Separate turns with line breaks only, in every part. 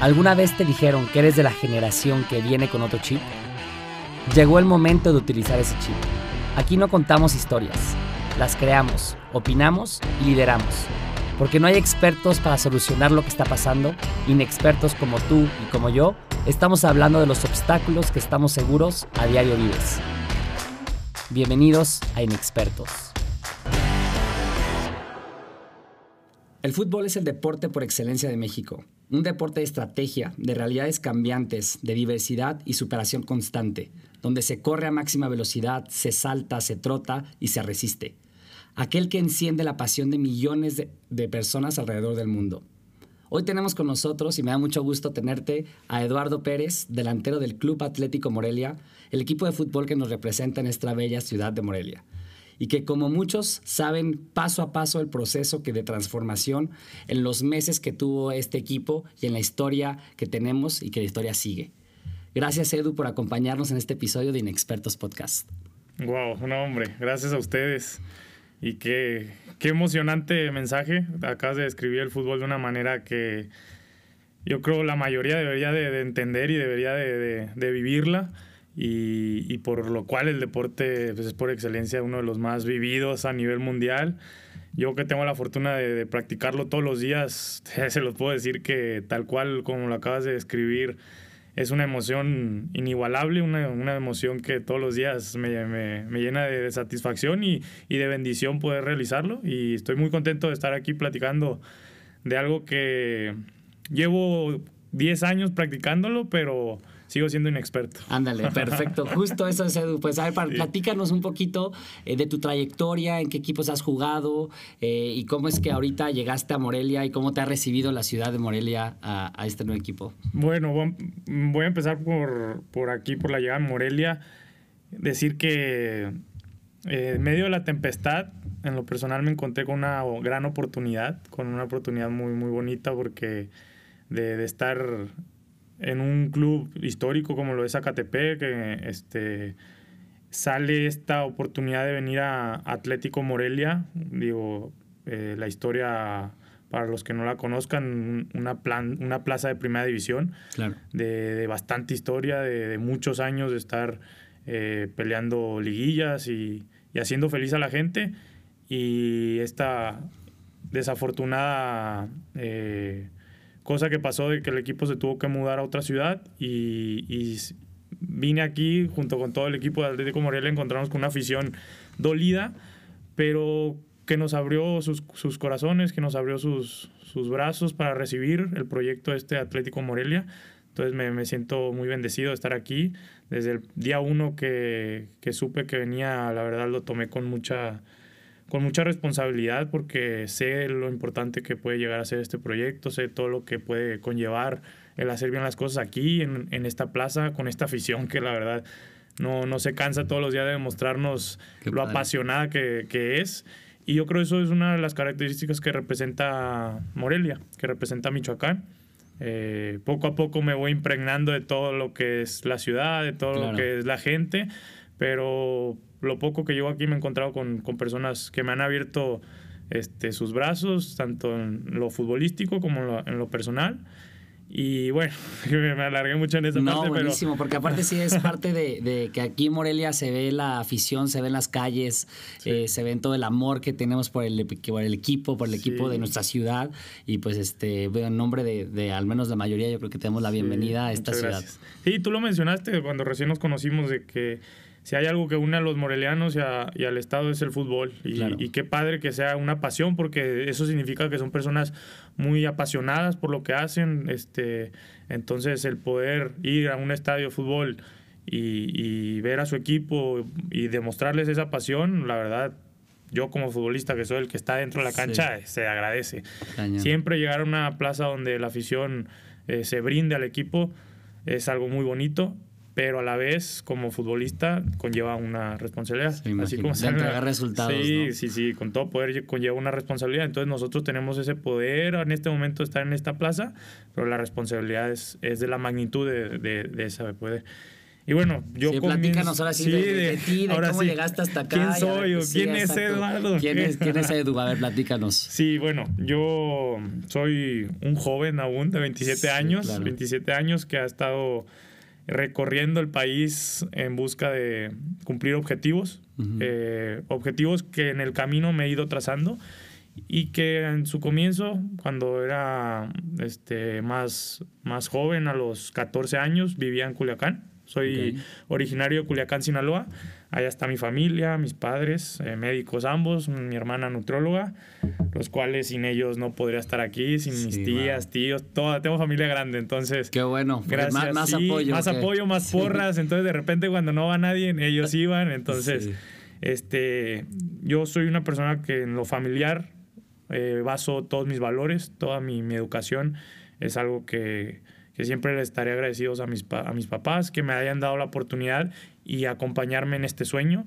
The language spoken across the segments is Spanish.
¿Alguna vez te dijeron que eres de la generación que viene con otro chip? Llegó el momento de utilizar ese chip. Aquí no contamos historias, las creamos, opinamos y lideramos. Porque no hay expertos para solucionar lo que está pasando, inexpertos como tú y como yo, estamos hablando de los obstáculos que estamos seguros a diario vives. Bienvenidos a Inexpertos. El fútbol es el deporte por excelencia de México un deporte de estrategia, de realidades cambiantes, de diversidad y superación constante, donde se corre a máxima velocidad, se salta, se trota y se resiste. Aquel que enciende la pasión de millones de, personas alrededor del mundo. Hoy tenemos con nosotros, y me da mucho gusto tenerte, a Eduardo Pérez, delantero del Club Atlético Morelia, el equipo de fútbol que nos representa en esta bella ciudad de Morelia y que como muchos saben paso a paso el proceso que de transformación en los meses que tuvo este equipo y en la historia que tenemos y que la historia sigue. Gracias Edu por acompañarnos en este episodio de Inexpertos Podcast.
Wow, un hombre, gracias a ustedes. Y qué, qué emocionante mensaje. Acabas de describir el fútbol de una manera que yo creo la mayoría debería de, entender y debería de, de vivirla y, por lo cual el deporte pues, es por excelencia uno de los más vividos a nivel mundial. Yo que tengo la fortuna de, practicarlo todos los días, se los puedo decir que tal cual como lo acabas de describir, es una emoción inigualable, una, una emoción que todos los días me, me, me llena de, satisfacción y, y, de bendición poder realizarlo. Y estoy muy contento de estar aquí platicando de algo que llevo 10 años practicándolo, pero sigo siendo inexperto.
Ándale, perfecto. Justo eso es Edu. Pues a ver, platícanos un poquito eh, de tu trayectoria, en qué equipos has jugado eh, y cómo es que ahorita llegaste a Morelia y cómo te ha recibido la ciudad de Morelia a, este nuevo equipo.
Bueno, voy a empezar por, por aquí, por la llegada a Morelia. Decir que eh, en medio de la tempestad, en lo personal me encontré con una gran oportunidad, con una oportunidad muy, muy bonita porque de, de estar en un club histórico como lo es Zacatepec, que este, sale esta oportunidad de venir a Atlético Morelia. Digo, eh, la historia, para los que no la conozcan, una, plan, una plaza de primera división, de, bastante historia, de, muchos años de estar eh, peleando liguillas y, y, haciendo feliz a la gente. Y esta desafortunada... Eh, cosa que pasó de que el equipo se tuvo que mudar a otra ciudad y, vine aquí junto con todo el equipo de Atlético Morelia, encontramos con una afición dolida, pero que nos abrió sus, corazones, que nos abrió sus, sus, brazos para recibir el proyecto este Atlético Morelia. Entonces me, me, siento muy bendecido de estar aquí. Desde el día uno que, que supe que venía, la verdad lo tomé con mucha con mucha responsabilidad porque sé lo importante que puede llegar a ser este proyecto, sé todo lo que puede conllevar el hacer bien las cosas aquí, en, en esta plaza, con esta afición que la verdad no, no se cansa todos los días de demostrarnos lo apasionada que, que, es. Y yo creo que eso es una de las características que representa Morelia, que representa Michoacán. Eh, poco a poco me voy impregnando de todo lo que es la ciudad, de todo lo que es la gente, pero lo poco que llevo aquí me he encontrado con, personas que me han abierto este, sus brazos, tanto en lo futbolístico como en lo, personal. Y bueno, me alargué mucho en esa
no, parte. buenísimo, porque aparte sí es parte de, que aquí en Morelia se ve la afición, se ve en las calles, eh, se ve en todo el amor que tenemos por el, por el equipo, por el equipo de nuestra ciudad. Y pues este, en nombre de, al menos la mayoría, yo creo que tenemos la bienvenida a esta ciudad.
Sí, tú lo mencionaste cuando recién nos conocimos de que si hay algo que une a los morelianos y, al Estado es el fútbol. Y, qué padre que sea una pasión, porque eso significa que son personas muy apasionadas por lo que hacen. Este, entonces, el poder ir a un estadio de fútbol y, ver a su equipo y demostrarles esa pasión, la verdad, yo como futbolista que soy el que está dentro de la cancha, se agradece. Siempre llegar a una plaza donde la afición eh, se brinde al equipo es algo muy bonito pero a la vez como futbolista conlleva una responsabilidad.
así como se entregar resultados.
Sí, sí, sí, con todo poder conlleva una responsabilidad. Entonces nosotros tenemos ese poder en este momento estar en esta plaza, pero la responsabilidad es, es de la magnitud de, de, de ese poder. Y bueno, yo
sí,
comienzo-
platícanos ahora sí,
sí,
de, de ti, de
ahora
cómo
sí.
llegaste hasta acá.
¿Quién
ver,
soy o
sí,
quién es
exacto.
Eduardo?
¿Quién es, quién es Edu? A ver, platícanos.
Sí, bueno, yo soy un joven aún de 27
Sí,
años,
claro.
27 años que ha estado recorriendo el país en busca de cumplir objetivos, eh, objetivos que en el camino me he ido trazando y que en su comienzo, cuando era este, más, más joven, a los 14 años, vivía en Culiacán. Soy originario de Culiacán, Sinaloa. Allá está mi familia, mis padres, eh, médicos ambos, mi hermana nutrióloga, los cuales sin ellos no podría estar aquí, sin mis tías, tíos, toda, tengo familia grande, entonces...
Qué bueno. porque
Gracias.
Más, más
sí,
apoyo.
Más apoyo, más
Sí.
porras. Entonces, de repente, cuando no va nadie, ellos iban. Entonces, este, yo soy una persona que en lo familiar eh, baso todos mis valores, toda mi, mi educación. Es algo que, que siempre les estaré agradecidos a mis, a mis papás que me hayan dado la oportunidad y acompañarme en este sueño,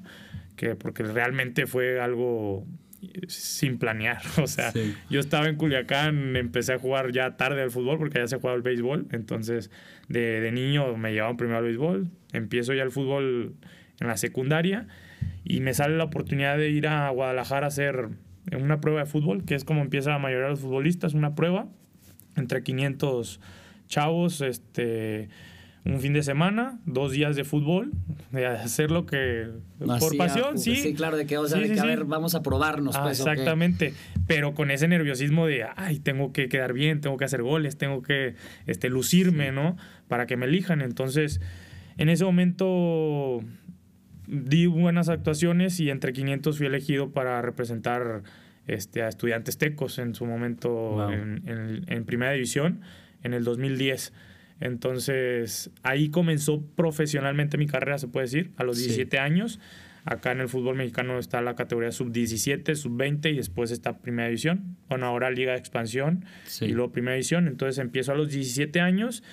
que porque realmente fue algo eh, sin planear. O sea,
Sí.
yo estaba en Culiacán, empecé a jugar ya tarde al fútbol porque allá se jugaba el béisbol. Entonces, de, de niño me llevaban primero al béisbol. Empiezo ya el fútbol en la secundaria y me sale la oportunidad de ir a Guadalajara a hacer una prueba de fútbol, que es como empieza la mayoría de los futbolistas, una prueba entre 500 chavos, este un fin de semana, dos días de fútbol, de hacer lo que por pasión,
ah,
sí.
Sí, claro, de que, o sea,
Sí,
de
sí,
que a
sí.
ver, vamos a probarnos.
Ah,
pues,
exactamente, pero con ese nerviosismo de, ay, tengo que quedar bien, tengo que hacer goles, tengo que este, lucirme, ¿no? Para que me elijan. Entonces, en ese momento di buenas actuaciones y entre 500 fui elegido para representar este, a estudiantes tecos en su momento
Wow.
en, en- en primera división en el 2010. Entonces, ahí comenzó profesionalmente mi carrera, se puede decir, a los
Sí.
17 años. Acá en el fútbol mexicano está la categoría sub-17, sub-20 y después está primera división. Bueno, ahora Liga de Expansión
Sí.
y luego primera división. Entonces empiezo a los 17 años.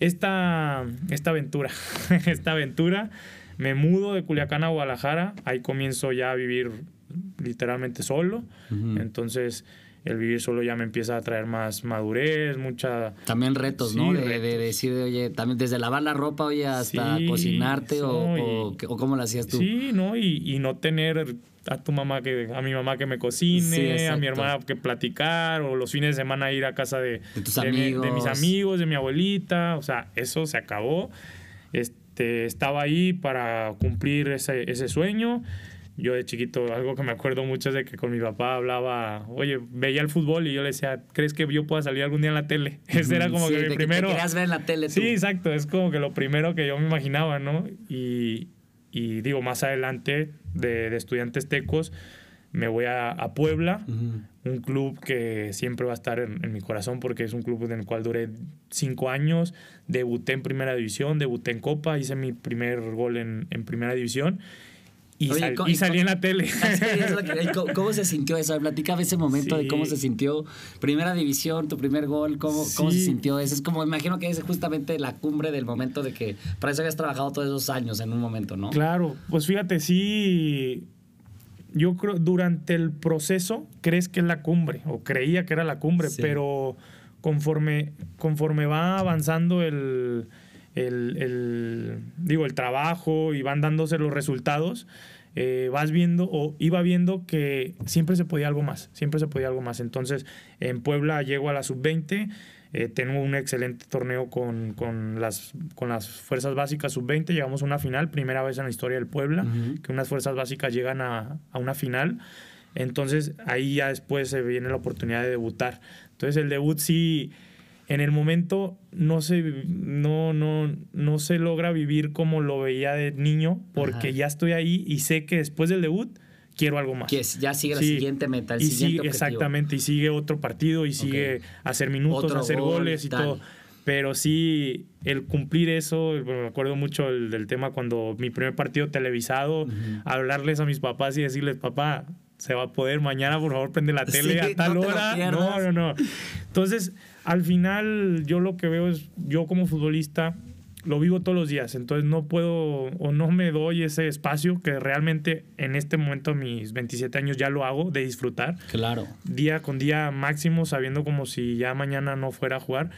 Esta, esta aventura, esta aventura, me mudo de Culiacán a Guadalajara. Ahí comienzo ya a vivir literalmente solo. Entonces el vivir solo ya me empieza a traer más madurez, mucha...
También retos,
Sí,
¿no? De, de
retos.
decir, oye, también desde lavar la ropa, oye, hasta
Sí,
cocinarte o,
sí.
o, o cómo lo hacías tú.
Sí, ¿no? Y, y no tener a tu mamá que, a mi mamá que me cocine,
Sí,
a mi hermana que platicar, o los fines de semana ir a casa de,
De tus
mi- de mis
amigos.
amigos, de mi abuelita. O sea, eso se acabó. Este, estaba ahí para cumplir ese, ese sueño. Yo de chiquito, algo que me acuerdo mucho es de que con mi papá hablaba, oye, veía el fútbol y yo le decía, ¿crees que yo pueda salir algún día en la tele? Ese era como
Sí,
que
de
mi
te
primero...
querías ver en la tele tú.
Sí, exacto. Es como que lo primero que yo me imaginaba, ¿no? Y, y digo, más adelante de, de estudiantes tecos, me voy a, a Puebla,
Ujú.
un club que siempre va a estar en, en mi corazón porque es un club en el cual duré cinco años, debuté en primera división, debuté en Copa, hice mi primer gol en, en primera división y,
Oye,
sal-
co-
y
y
salí en la tele.
Sí, es lo que- ¿Cómo, cómo se sintió eso? Platícame ese momento de cómo se sintió. Primera división, tu primer gol, ¿cómo, cómo se sintió eso? Es como, imagino que es justamente la cumbre del momento de que para eso habías trabajado todos esos años en un momento, ¿no?
Claro, pues fíjate, sí. Yo creo, durante el proceso crees que es la cumbre, o creía que era la cumbre,
Sí.
pero conforme, conforme va avanzando el, el, el- digo, el trabajo y van dándose los resultados, eh, vas viendo o iba viendo que siempre se podía algo más, siempre se podía algo más. Entonces, en Puebla llego a la sub-20, eh, tengo un excelente torneo con, con las, con las fuerzas básicas sub-20, llegamos a una final, primera vez en la historia del Puebla, que unas fuerzas básicas llegan a, a una final. Entonces ahí ya después se viene la oportunidad de debutar. Entonces el debut sí, en el momento no se, no, no, no se logra vivir como lo veía de niño, porque
Ajá.
ya estoy ahí y sé que después del debut quiero algo más.
Que ya sigue la
Sí.
siguiente meta, el
y
siguiente
sigue,
objetivo.
exactamente, y sigue otro partido y sigue hacer minutos,
Otro
hacer
gol,
goles y
tal.
todo. Pero sí, el cumplir eso, bueno, me acuerdo mucho el- del tema cuando mi primer partido televisado, hablarles a mis papás y decirles, papá, se va a poder mañana, por favor, prende la tele
Sí,
a tal
no
hora. No, no, no. Entonces, al final, yo lo que veo es, yo como futbolista, lo vivo todos los días, entonces no puedo o no me doy ese espacio que realmente en este momento, a mis 27 años, ya lo hago, de disfrutar
Claro.
día con día máximo, sabiendo como si ya mañana no fuera a jugar.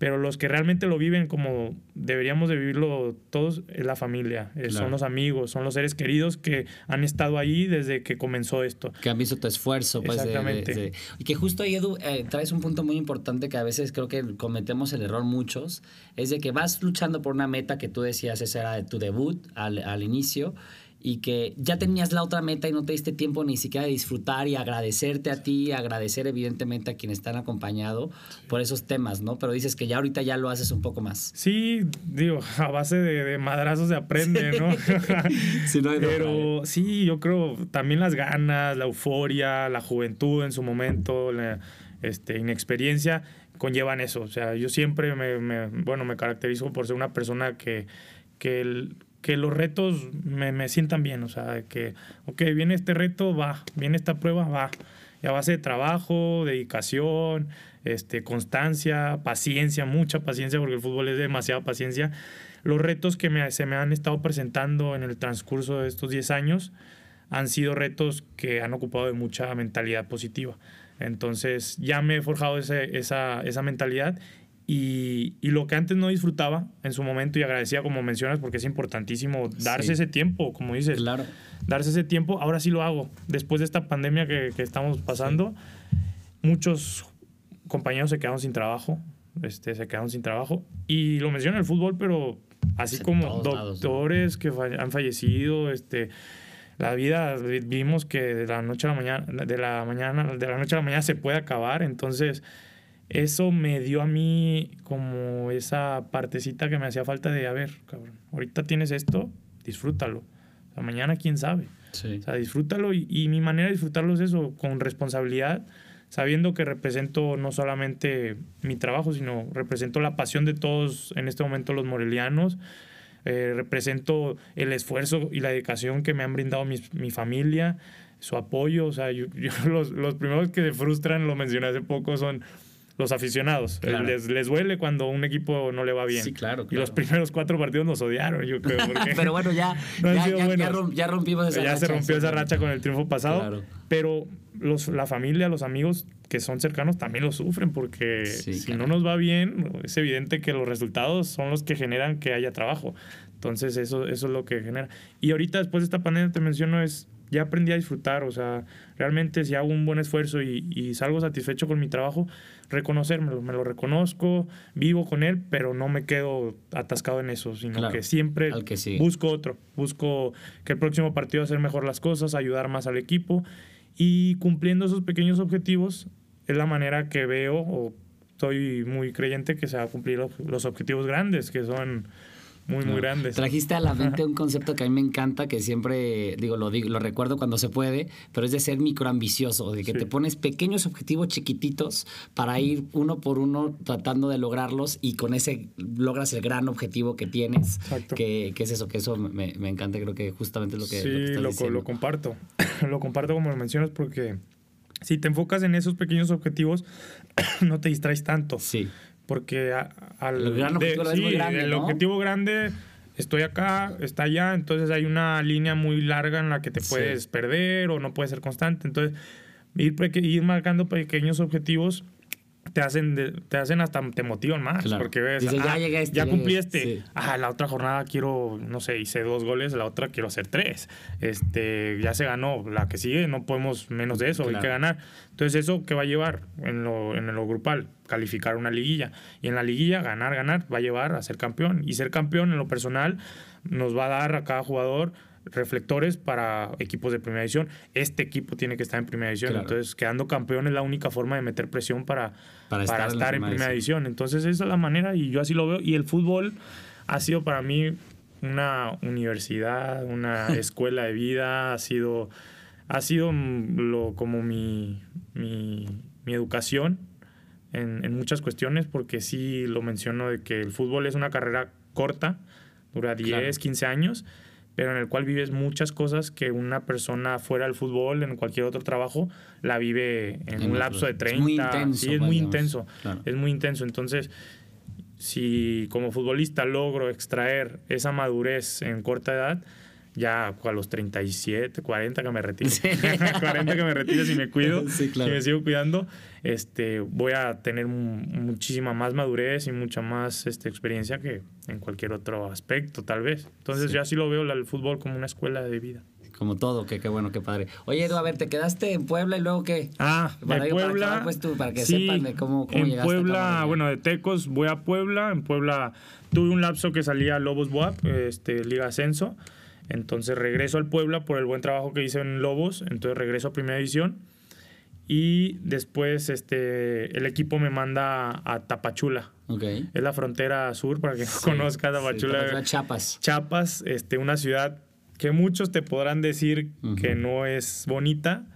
Pero los que realmente lo viven como deberíamos de vivirlo todos es la familia, eh, son los amigos, son los seres queridos que han estado ahí desde que comenzó esto.
Que han visto tu esfuerzo. Pues, Exactamente. y que justo ahí, Edu, eh, traes un punto muy importante que a veces creo que cometemos el error muchos, es de que vas luchando por una meta que tú decías, esa era tu debut al, al inicio, y que ya tenías la otra meta y no te diste tiempo ni siquiera de disfrutar y agradecerte a ti, agradecer evidentemente a quienes están acompañado por esos temas, ¿no? Pero dices que ya ahorita ya lo haces un poco más.
Sí, digo, a base de, madrazos se aprende, ¿no? sí, no Pero sí, yo creo también las ganas, la euforia, la juventud en su momento, la este, inexperiencia conllevan eso. O sea, yo siempre me, bueno, me caracterizo por ser una persona que, que el, que los retos me, me, sientan bien, o sea, que, ok, viene este reto, va, viene esta prueba, va. Y a base de trabajo, dedicación, este, constancia, paciencia, mucha paciencia, porque el fútbol es demasiada paciencia. Los retos que me, se me han estado presentando en el transcurso de estos 10 años han sido retos que han ocupado de mucha mentalidad positiva. Entonces ya me he forjado ese, esa, esa mentalidad y, y, lo que antes no disfrutaba en su momento y agradecía, como mencionas, porque es importantísimo darse ese tiempo, como dices.
Claro.
Darse ese tiempo, ahora sí lo hago. Después de esta pandemia que, que estamos pasando, muchos compañeros se quedaron sin trabajo, este, se quedaron sin trabajo. Y lo menciona el fútbol, pero así como doctores que han fallecido, este, la vida vimos que de la noche a la mañana, de la mañana, de la noche a la mañana se puede acabar, entonces eso me dio a mí como esa partecita que me hacía falta de, a ver, cabrón, ahorita tienes esto, disfrútalo. O mañana quién sabe. O sea, disfrútalo y, y, mi manera de disfrutarlo es eso, con responsabilidad, sabiendo que represento no solamente mi trabajo, sino represento la pasión de todos en este momento los morelianos. Eh, represento el esfuerzo y la dedicación que me han brindado mi, mi familia, su apoyo. O sea, yo, los, los primeros que se frustran, lo mencioné hace poco, son los aficionados. Les, les duele cuando un equipo no le va bien.
Sí, claro,
Y los primeros cuatro partidos nos odiaron, yo creo.
Pero bueno, ya, ya, rompimos esa
ya racha. Ya se rompió esa racha con el triunfo pasado. Pero los, la familia, los amigos que son cercanos también lo sufren porque si no nos va bien, es evidente que los resultados son los que generan que haya trabajo. Entonces eso, eso es lo que genera. Y ahorita después de esta pandemia te menciono es ya aprendí a disfrutar, o sea, realmente si hago un buen esfuerzo y, y salgo satisfecho con mi trabajo, reconocérmelo, me lo reconozco, vivo con él, pero no me quedo atascado en eso, sino que siempre busco otro, busco que el próximo partido hacer mejor las cosas, ayudar más al equipo y cumpliendo esos pequeños objetivos es la manera que veo o estoy muy creyente que se va a cumplir los objetivos grandes, que son muy, muy grandes.
Trajiste a la mente un concepto que a mí me encanta, que siempre digo, lo digo, lo recuerdo cuando se puede, pero es de ser microambicioso, de que te pones pequeños objetivos chiquititos para ir uno por uno tratando de lograrlos y con ese logras el gran objetivo que tienes. Que, que, es eso, que eso me, me, encanta, creo que justamente es lo que,
sí, lo, que lo comparto. lo comparto como lo mencionas porque si te enfocas en esos pequeños objetivos, no te distraes tanto.
Sí
porque al, el objetivo, grande, el objetivo grande estoy acá, está allá, entonces hay una línea muy larga en la que te puedes perder o no puedes ser constante. Entonces, ir, ir marcando pequeños objetivos te hacen, te hacen hasta, te motivan más. Porque ves,
ya, ah, este,
ya cumplí este. Ah, la otra jornada quiero, no sé, hice dos goles, la otra quiero hacer tres. Este, ya se ganó. La que sigue, no podemos menos de eso, hay que ganar. Entonces, ¿eso qué va a llevar en lo, en lo grupal? Calificar una liguilla. Y en la liguilla, ganar, ganar, va a llevar a ser campeón. Y ser campeón en lo personal nos va a dar a cada jugador reflectores para equipos de primera división. Este equipo tiene que estar en primera división. Entonces, quedando campeón es la única forma de meter presión para, para, estar, en, primera división. Entonces, esa es la manera y yo así lo veo. Y el fútbol ha sido para mí una universidad, una escuela de vida, ha sido, ha sido lo, como mi, mi, mi educación en, en, muchas cuestiones, porque sí lo menciono de que el fútbol es una carrera corta, dura 10, 15 años pero en el cual vives muchas cosas que una persona fuera del fútbol, en cualquier otro trabajo, la vive en, un lapso de 30. Es muy intenso. Sí, es muy intenso. Es muy intenso. Entonces, si como futbolista logro extraer esa madurez en corta edad, ya a los 37, 40 que me retire. 40 que me retire si me cuido, si me sigo cuidando, este, voy a tener muchísima más madurez y mucha más este, experiencia que en cualquier otro aspecto, tal vez. Entonces yo así lo veo el fútbol como una escuela de vida.
Como todo, que qué bueno, qué padre. Oye, Edu, a ver, ¿te quedaste en Puebla y luego qué?
Ah, para de Puebla. Para,
pues tú, para que sepan de cómo, cómo
en Puebla, bueno, de Tecos voy a Puebla. En Puebla tuve un lapso que salía a Lobos Boap, este, Liga Ascenso. Entonces regreso al Puebla por el buen trabajo que hice en Lobos. Entonces regreso a Primera División. Y después este, el equipo me manda a Tapachula.
Okay.
Es la frontera sur, para que no conozca Tapachula.
Sí, Chiapas.
Chiapas, este, una ciudad que muchos te podrán decir que no es bonita,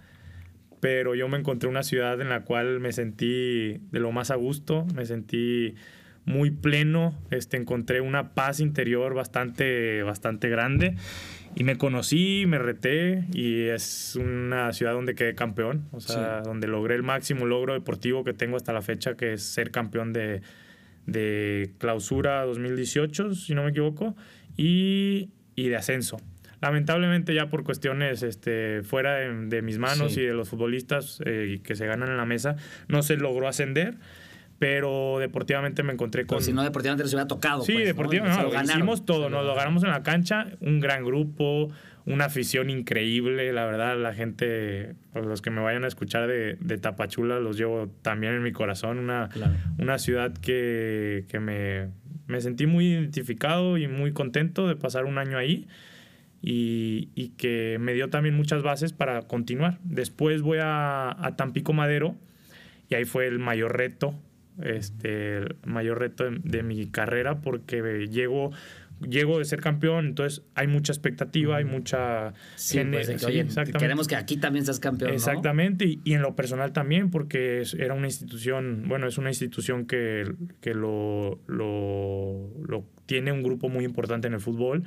pero yo me encontré una ciudad en la cual me sentí de lo más a gusto, me sentí muy pleno, este, encontré una paz interior bastante, bastante grande y me conocí, me reté y es una ciudad donde quedé campeón, o sea, donde logré el máximo logro deportivo que tengo hasta la fecha, que es ser campeón de, de clausura 2018, si no me equivoco, y, y de ascenso. Lamentablemente ya por cuestiones este, fuera de, mis manos y de los futbolistas eh, que se ganan en la mesa, no se logró ascender. Pero deportivamente me encontré con.
si no, deportivamente les hubiera tocado.
Sí,
pues,
deportivamente ¿no? hicimos todo, nos lo ganamos en la cancha, un gran grupo, una afición increíble, la verdad, la gente, los que me vayan a escuchar de, de Tapachula, los llevo también en mi corazón, una, una ciudad que, que me, me, sentí muy identificado y muy contento de pasar un año ahí y, que me dio también muchas bases para continuar. Después voy a, Tampico Madero y ahí fue el mayor reto, este, el mayor reto de, mi carrera porque llego llego de ser campeón, entonces hay mucha expectativa, hay mucha...
Sí, pues, queremos que aquí también seas campeón.
Exactamente, y, en lo personal también, porque era una institución, bueno, es una institución que, que lo, lo, lo, tiene un grupo muy importante en el fútbol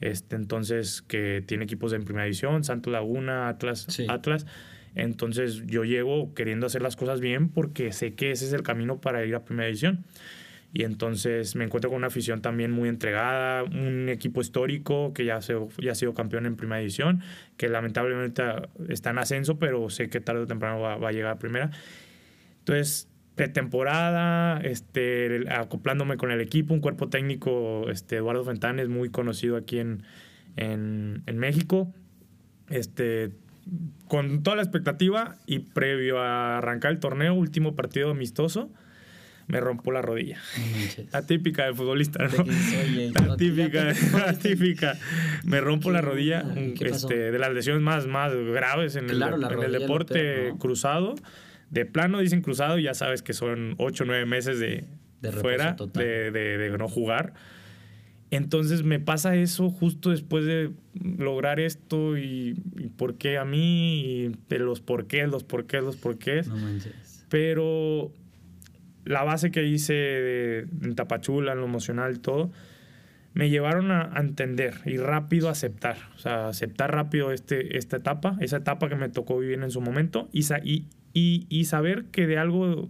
este, entonces, que tiene equipos en primera división, Santo Laguna, Atlas, Atlas. Entonces, yo llego queriendo hacer las cosas bien porque sé que ese es el camino para ir a primera división. Y entonces me encuentro con una afición también muy entregada, un equipo histórico que ya, se, ya ha sido campeón en primera división, que lamentablemente está en ascenso, pero sé que tarde o temprano va, a llegar a primera. Entonces, pretemporada, este, acoplándome con el equipo, un cuerpo técnico, este, Eduardo Fentanes, muy conocido aquí en, en, en, México, este, con toda la expectativa y previo a arrancar el torneo, último partido amistoso, me rompo la rodilla. la típica del futbolista, ¿no? La típica, la típica. Me rompo la rodilla, este, de las lesiones más, más graves en el, en el deporte cruzado de plano dicen cruzado, ya sabes que son 8 o 9 meses de, fuera, de, de, no jugar. Entonces me pasa eso justo después de lograr esto y, por qué a mí, y de los por qué, los por qué, los por qué.
No manches.
Pero la base que hice en Tapachula, en lo emocional y todo, me llevaron a, entender y rápido aceptar. O sea, aceptar rápido este, esta etapa, esa etapa que me tocó vivir en su momento y, y, y, saber que de algo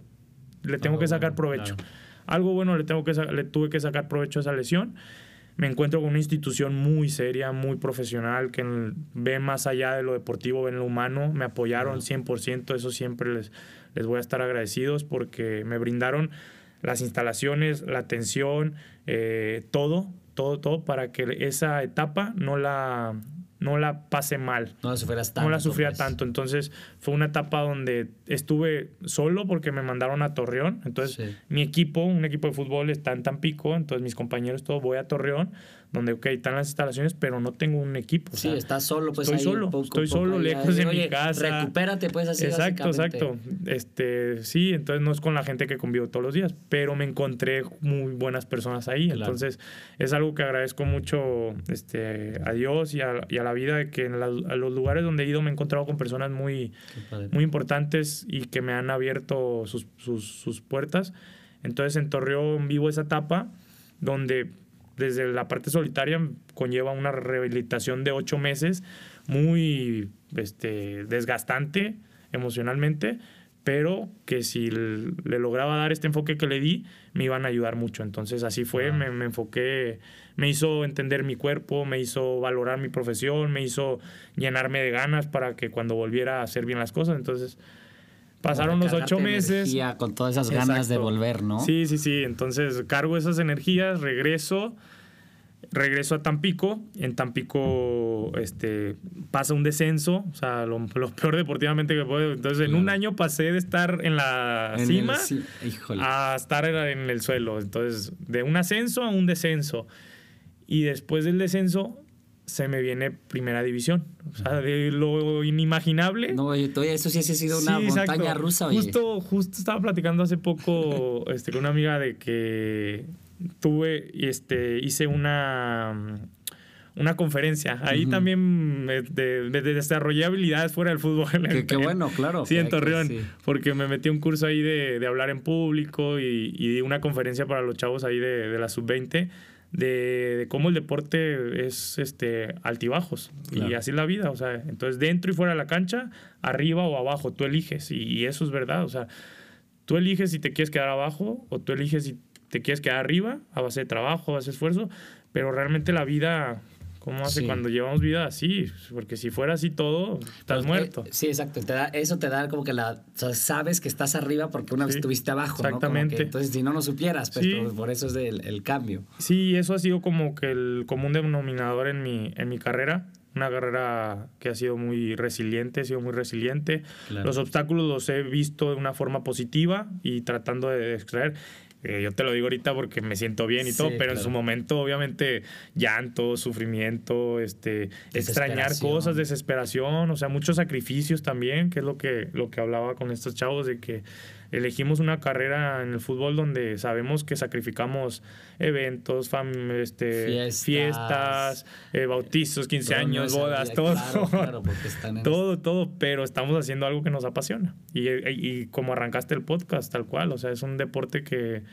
le tengo que sacar provecho. Algo bueno le, tengo que, le tuve que sacar provecho a esa lesión. Me encuentro con una institución muy seria, muy profesional, que ve más allá de lo deportivo, ven lo humano. Me apoyaron 100%, eso siempre les, les voy a estar agradecidos porque me brindaron las instalaciones, la atención, eh, todo, todo, todo para que esa etapa no la, no la pasé mal.
No la sufrías tanto.
No la sufría pues. tanto. Entonces fue una etapa donde estuve solo porque me mandaron a Torreón. Entonces mi equipo, un equipo de fútbol está en Tampico. Entonces mis compañeros todos voy a Torreón donde, ok, están las instalaciones, pero no tengo un equipo.
Sí, estás solo, pues
Estoy solo, estoy solo, lejos de mi casa.
Recupérate, pues así.
Exacto, exacto. Este, sí, entonces no es con la gente que convivo todos los días, pero me encontré muy buenas personas ahí. Entonces, es algo que agradezco mucho este, a Dios y a, y a la vida de que en los lugares donde he ido me he encontrado con personas muy, muy importantes y que me han abierto sus, sus, sus puertas. Entonces, en Torreón vivo esa etapa donde desde la parte solitaria conlleva una rehabilitación de ocho meses muy este, desgastante emocionalmente, pero que si le lograba dar este enfoque que le di, me iban a ayudar mucho. Entonces así fue, me, me, enfoqué, me hizo entender mi cuerpo, me hizo valorar mi profesión, me hizo llenarme de ganas para que cuando volviera a hacer bien las cosas. Entonces pasaron los ocho meses.
Con todas esas ganas de volver, ¿no?
Sí, sí, sí. Entonces cargo esas energías, regreso regreso a Tampico. En Tampico este, pasa un descenso, o sea, lo, peor deportivamente que puedo. Entonces, en un año pasé de estar en la cima a estar en el suelo. Entonces, de un ascenso a un descenso. Y después del descenso, se me viene primera división. O sea, de lo inimaginable.
No, eso sí ha sido una montaña rusa.
Justo, justo estaba platicando hace poco este, con una amiga de que tuve, este, hice una, una conferencia. Ahí también me, desarrollé habilidades fuera del fútbol.
Qué, bueno, claro.
Sí, en Torreón. Porque me metí un curso ahí de, hablar en público y, y, una conferencia para los chavos ahí de, la sub-20. De, cómo el deporte es este altibajos. Y así es la vida, o sea, entonces dentro y fuera de la cancha, arriba o abajo, tú eliges. Y, y eso es verdad, o sea, tú eliges si te quieres quedar abajo o tú eliges si te quieres quedar arriba a base de trabajo, a base de esfuerzo, pero realmente la vida, ¿cómo hace cuando llevamos vida así? Porque si fuera así todo, estás pues, muerto.
Eh, sí, exacto. Te da, eso te da como que la. sabes que estás arriba porque una vez estuviste abajo. Exactamente. entonces, si no, no supieras, pero pues, por eso es el, el, cambio.
Sí, eso ha sido como que el común denominador en mi, en mi carrera. Una carrera que ha sido muy resiliente, ha sido muy resiliente. Los obstáculos los he visto de una forma positiva y tratando de extraer yo te lo digo ahorita porque me siento bien y todo, pero en su momento, obviamente, llanto, sufrimiento, este, extrañar cosas, desesperación, o sea, muchos sacrificios también, que es lo que, lo que hablaba con estos chavos, de que elegimos una carrera en el fútbol donde sabemos que sacrificamos eventos, este, fiestas, eh, bautizos, 15 años, bodas, todo. todo, todo, pero estamos haciendo algo que nos apasiona. Y, y, como arrancaste el podcast, tal cual, o sea, es un deporte que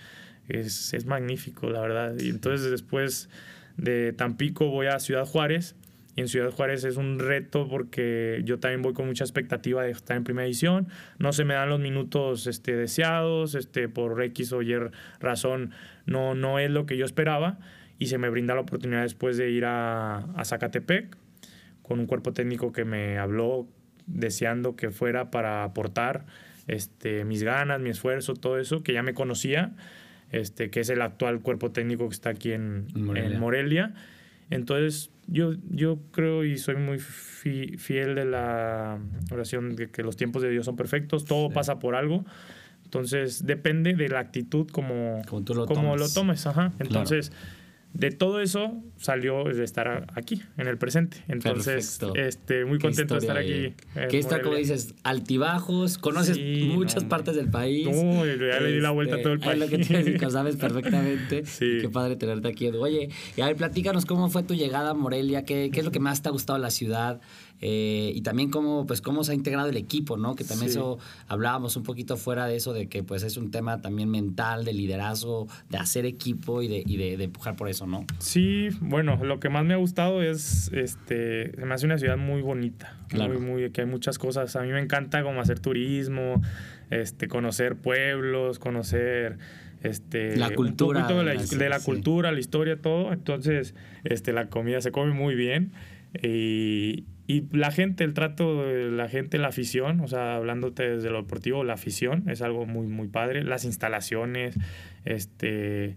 es, es magnífico, la verdad. Y entonces después de Tampico voy a Ciudad Juárez y en Ciudad Juárez es un reto porque yo también voy con mucha expectativa de estar en primera edición. No se me dan los minutos este, deseados, este, por X o Y razón no, no es lo que yo esperaba. Y se me brinda la oportunidad después de ir a, a Zacatepec con un cuerpo técnico que me habló deseando que fuera para aportar este, mis ganas, mi esfuerzo, todo eso, que ya me conocía, este, que es el actual cuerpo técnico que está aquí en En Morelia. Entonces, yo, yo creo y soy muy fiel de la oración de que los tiempos de Dios son perfectos, todo pasa por algo. Entonces, depende de la actitud como, como, tú lo, como tomes. lo tomes. Ajá. Entonces, de todo eso salió de estar aquí, en el presente. Entonces, este, muy contento de estar aquí.
Que está, como dices, altibajos, conoces muchas partes del país.
No, ya le di la vuelta a todo el país.
Es lo que te digo, sabes perfectamente. Sí. Qué padre tenerte aquí. Oye, y a ver, platícanos cómo fue tu llegada a Morelia, qué, qué es lo que más te ha gustado de la ciudad. Eh, y también cómo, pues, cómo se ha integrado el equipo, ¿no? Que también eso hablábamos un poquito fuera de eso, de que pues es un tema también mental, de liderazgo, de hacer equipo y de, y de, empujar por eso, ¿no?
Sí, bueno, lo que más me ha gustado es, este, se me hace una ciudad muy bonita, muy, muy, que hay muchas cosas. A mí me encanta como hacer turismo, este, conocer pueblos, conocer este
la cultura
un poquito de la, de la cultura la historia todo entonces este la comida se come muy bien y, y la gente, el trato de la gente, la afición, o sea, hablándote desde lo deportivo, la afición es algo muy, muy padre. Las instalaciones, este,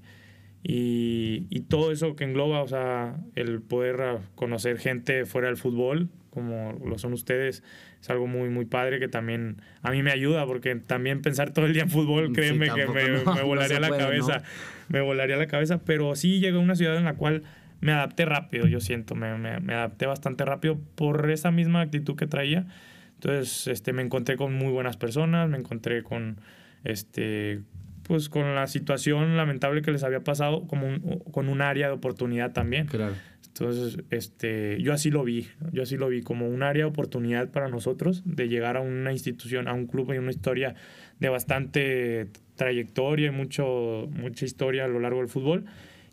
y, y todo eso que engloba, o sea, el poder conocer gente fuera del fútbol, como lo son ustedes, es algo muy, muy padre que también a mí me ayuda, porque también pensar todo el día en fútbol, créeme que me, me, volaría la cabeza, me volaría la cabeza, pero sí llega a una ciudad en la cual me adapté rápido, yo siento, me, me, me, adapté bastante rápido por esa misma actitud que traía. Entonces, este, me encontré con muy buenas personas, me encontré con, este, pues, con la situación lamentable que les había pasado, como un, con un área de oportunidad también.
Claro.
Entonces, este, yo así lo vi, yo así lo vi como un área de oportunidad para nosotros de llegar a una institución, a un club y una historia de bastante trayectoria y mucho, mucha historia a lo largo del fútbol,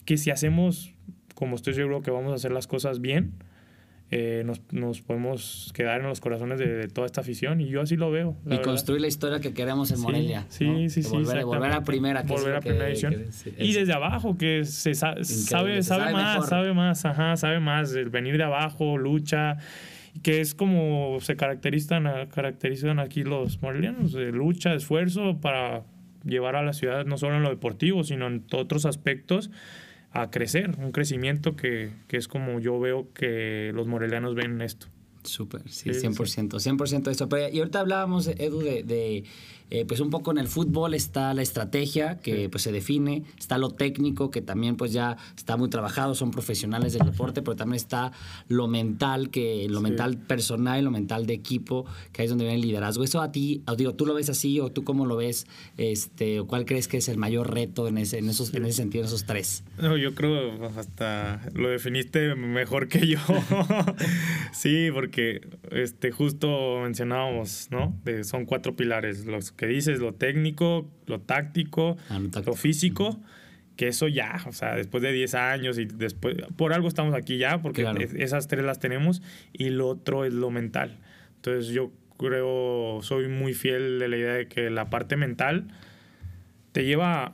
que si hacemos como estoy seguro que vamos a hacer las cosas bien, eh, nos, nos, podemos quedar en los corazones de, toda esta afición y yo así lo veo.
Y construir la historia que queremos en Morelia.
Sí, sí, sí.
Volver, volver, a primera.
volver a primera edición. y desde abajo, que se sabe, sabe, sabe, más, sabe más, ajá, sabe más. El venir de abajo, lucha que es como se caracterizan, caracterizan aquí los morelianos, de lucha, esfuerzo para llevar a la ciudad no solo en lo deportivo, sino en otros aspectos a crecer, un crecimiento que, que es como yo veo que los morelianos ven esto.
Súper, sí, 100%, 100% de eso. y ahorita hablábamos, Edu, de eh, pues un poco en el fútbol está la estrategia que pues se define, está lo técnico que también pues ya está muy trabajado, son profesionales del deporte, pero también está lo mental, que lo mental personal y lo mental de equipo, que ahí es donde viene el liderazgo. Eso a ti, digo, ¿tú lo ves así o tú cómo lo ves? Este, o ¿Cuál crees que es el mayor reto en ese, en esos, en ese sentido, esos tres?
No, yo creo hasta lo definiste mejor que yo. sí, porque este, justo mencionábamos, ¿no? son cuatro pilares, los que dices, lo técnico, lo táctico, ah, lo, físico, que eso ya, o sea, después de 10 años y después, por algo estamos aquí ya, porque esas tres las tenemos, y lo otro es lo mental. Entonces yo creo, soy muy fiel de la idea de que la parte mental te lleva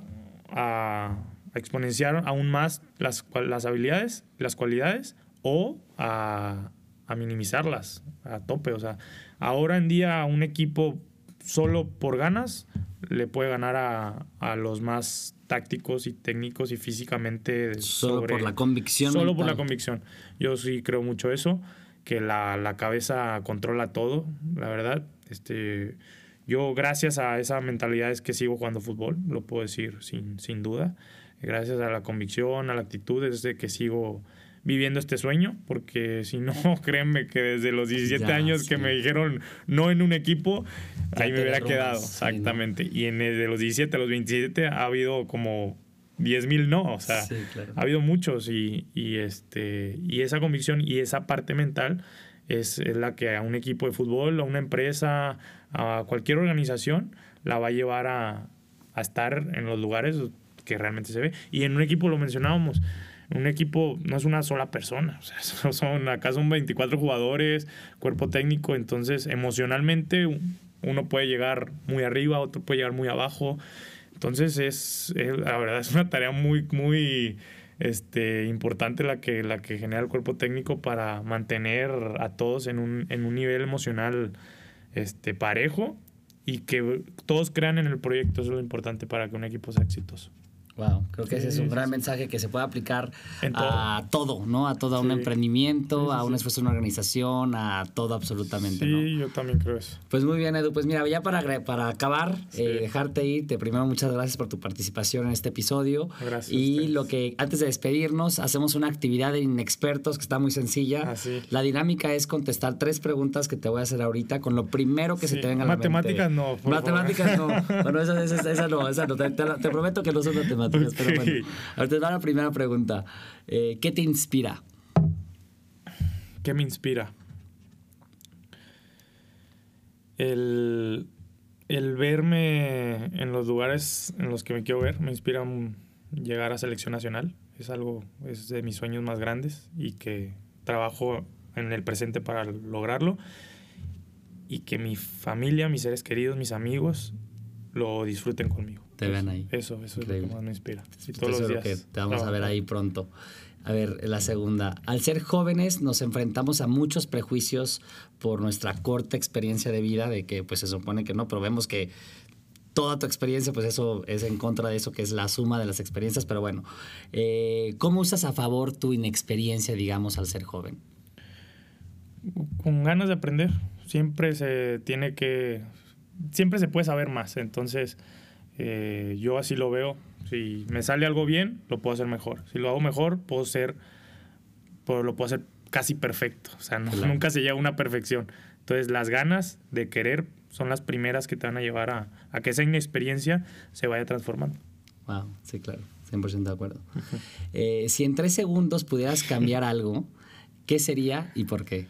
a, exponenciar aún más las, las habilidades, las cualidades, o a, a minimizarlas a tope. O sea, ahora en día un equipo solo por ganas le puede ganar a, los más tácticos y técnicos y físicamente.
Solo por la convicción.
Solo por la convicción. Yo sí creo mucho eso, que la, cabeza controla todo, la verdad. Este, yo gracias a esa mentalidad es que sigo jugando fútbol, lo puedo decir sin, sin duda. Gracias a la convicción, a la actitud, es de que sigo viviendo este sueño, porque si no, créanme que desde los 17 años que me dijeron no en un equipo, ahí me hubiera quedado, exactamente. Y en de los 17 a los 27 ha habido como 10 mil no, o sea, ha habido muchos y, y, este, y esa convicción y esa parte mental es, es, la que a un equipo de fútbol, a una empresa, a cualquier organización, la va a llevar a, a estar en los lugares que realmente se ve. Y en un equipo lo mencionábamos, un equipo no es una sola persona, o sea, son, acá son 24 jugadores, cuerpo técnico, entonces emocionalmente uno puede llegar muy arriba, otro puede llegar muy abajo, entonces es, la verdad es una tarea muy, muy este, importante la que, la que genera el cuerpo técnico para mantener a todos en un, en un nivel emocional este, parejo y que todos crean en el proyecto, eso es lo importante para que un equipo sea exitoso.
Wow, creo que ese es un gran mensaje que se puede aplicar a todo, ¿no? A todo un emprendimiento, a un esfuerzo en una organización, a todo absolutamente.
Sí, yo también creo eso.
Pues muy bien, Edu. Pues mira, ya para, para acabar, eh, dejarte ir, te primero muchas gracias por tu participación en este episodio.
Gracias.
Y lo que, antes de despedirnos, hacemos una actividad de inexpertos que está muy sencilla.
Así.
La dinámica es contestar tres preguntas que te voy a hacer ahorita con lo primero que se te venga a la
mente. Matemáticas no.
Matemáticas no. Bueno, esa, esa, no, esa no. Te, te prometo que no son matemáticas. Pero bueno, ahorita va la primera pregunta. Eh, ¿Qué te inspira?
¿Qué me inspira? El, el, verme en los lugares en los que me quiero ver me inspira llegar a selección nacional. Es algo, es de mis sueños más grandes y que trabajo en el presente para lograrlo. Y que mi familia, mis seres queridos, mis amigos lo disfruten conmigo.
Te ven ahí.
Eso, eso es lo que más me inspira.
Y todos los días. Que te vamos a ver ahí pronto. A ver, la segunda. Al ser jóvenes nos enfrentamos a muchos prejuicios por nuestra corta experiencia de vida, de que pues se supone que no, pero vemos que toda tu experiencia, pues eso es en contra de eso, que es la suma de las experiencias, pero bueno, eh, ¿cómo usas a favor tu inexperiencia, digamos, al ser joven?
Con ganas de aprender. Siempre se tiene que, siempre se puede saber más, entonces eh, yo así lo veo. Si me sale algo bien, lo puedo hacer mejor. Si lo hago mejor, puedo ser, lo puedo hacer casi perfecto. O sea, nunca se llega a una perfección. Entonces, las ganas de querer son las primeras que te van a llevar a, a que esa inexperiencia se vaya transformando.
Wow, sí, claro, 100% de acuerdo. Eh, si en tres segundos pudieras cambiar algo, ¿qué sería y por qué?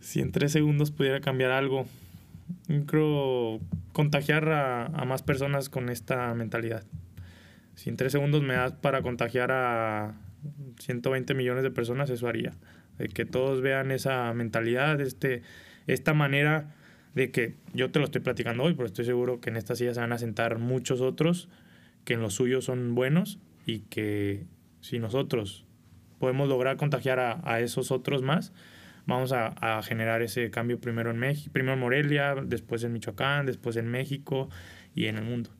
Si en tres segundos pudiera cambiar algo, creo contagiar a, más personas con esta mentalidad. Si en tres segundos me das para contagiar a 120 millones de personas, eso haría. de que todos vean esa mentalidad, este, esta manera de que yo te lo estoy platicando hoy, pero estoy seguro que en esta silla se van a sentar muchos otros que en los suyos son buenos y que si nosotros podemos lograr contagiar a, esos otros más, vamos a, a, generar ese cambio primero en México, primero en Morelia, después en Michoacán, después en México y en el mundo.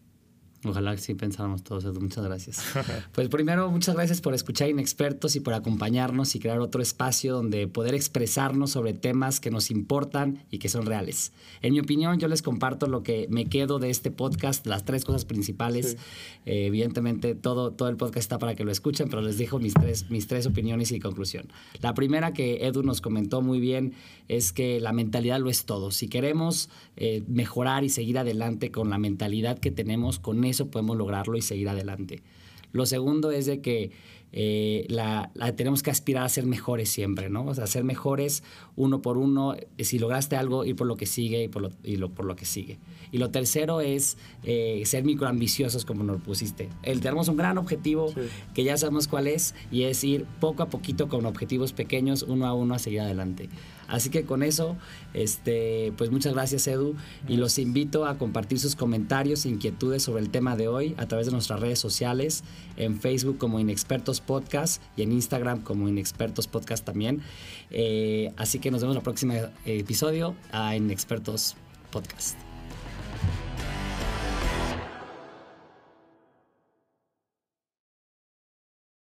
Ojalá que sí pensáramos todos, Edu. Muchas gracias. Pues primero, muchas gracias por escuchar Inexpertos y por acompañarnos y crear otro espacio donde poder expresarnos sobre temas que nos importan y que son reales. En mi opinión, yo les comparto lo que me quedo de este podcast, las tres cosas principales. Eh, evidentemente, todo, todo el podcast está para que lo escuchen, pero les dejo mis tres, mis tres opiniones y conclusión. La primera que Edu nos comentó muy bien es que la mentalidad lo es todo. Si queremos eh, mejorar y seguir adelante con la mentalidad que tenemos, con eso podemos lograrlo y seguir adelante. Lo segundo es de que eh, la, tenemos que aspirar a ser mejores siempre, ¿no? O sea, ser mejores uno por uno. Si lograste algo, ir por lo que sigue y por lo, y lo, por lo que sigue. Y lo tercero es eh, ser microambiciosos como nos pusiste. El, tenemos un gran objetivo que ya sabemos cuál es y es ir poco a poquito con objetivos pequeños, uno a uno, a seguir adelante. Así que con eso, este, pues muchas gracias Edu y los invito a compartir sus comentarios e inquietudes sobre el tema de hoy a través de nuestras redes sociales, en Facebook como Inexpertos Podcast y en Instagram como Inexpertos Podcast también. Eh, así que nos vemos en el próximo episodio a Inexpertos Podcast.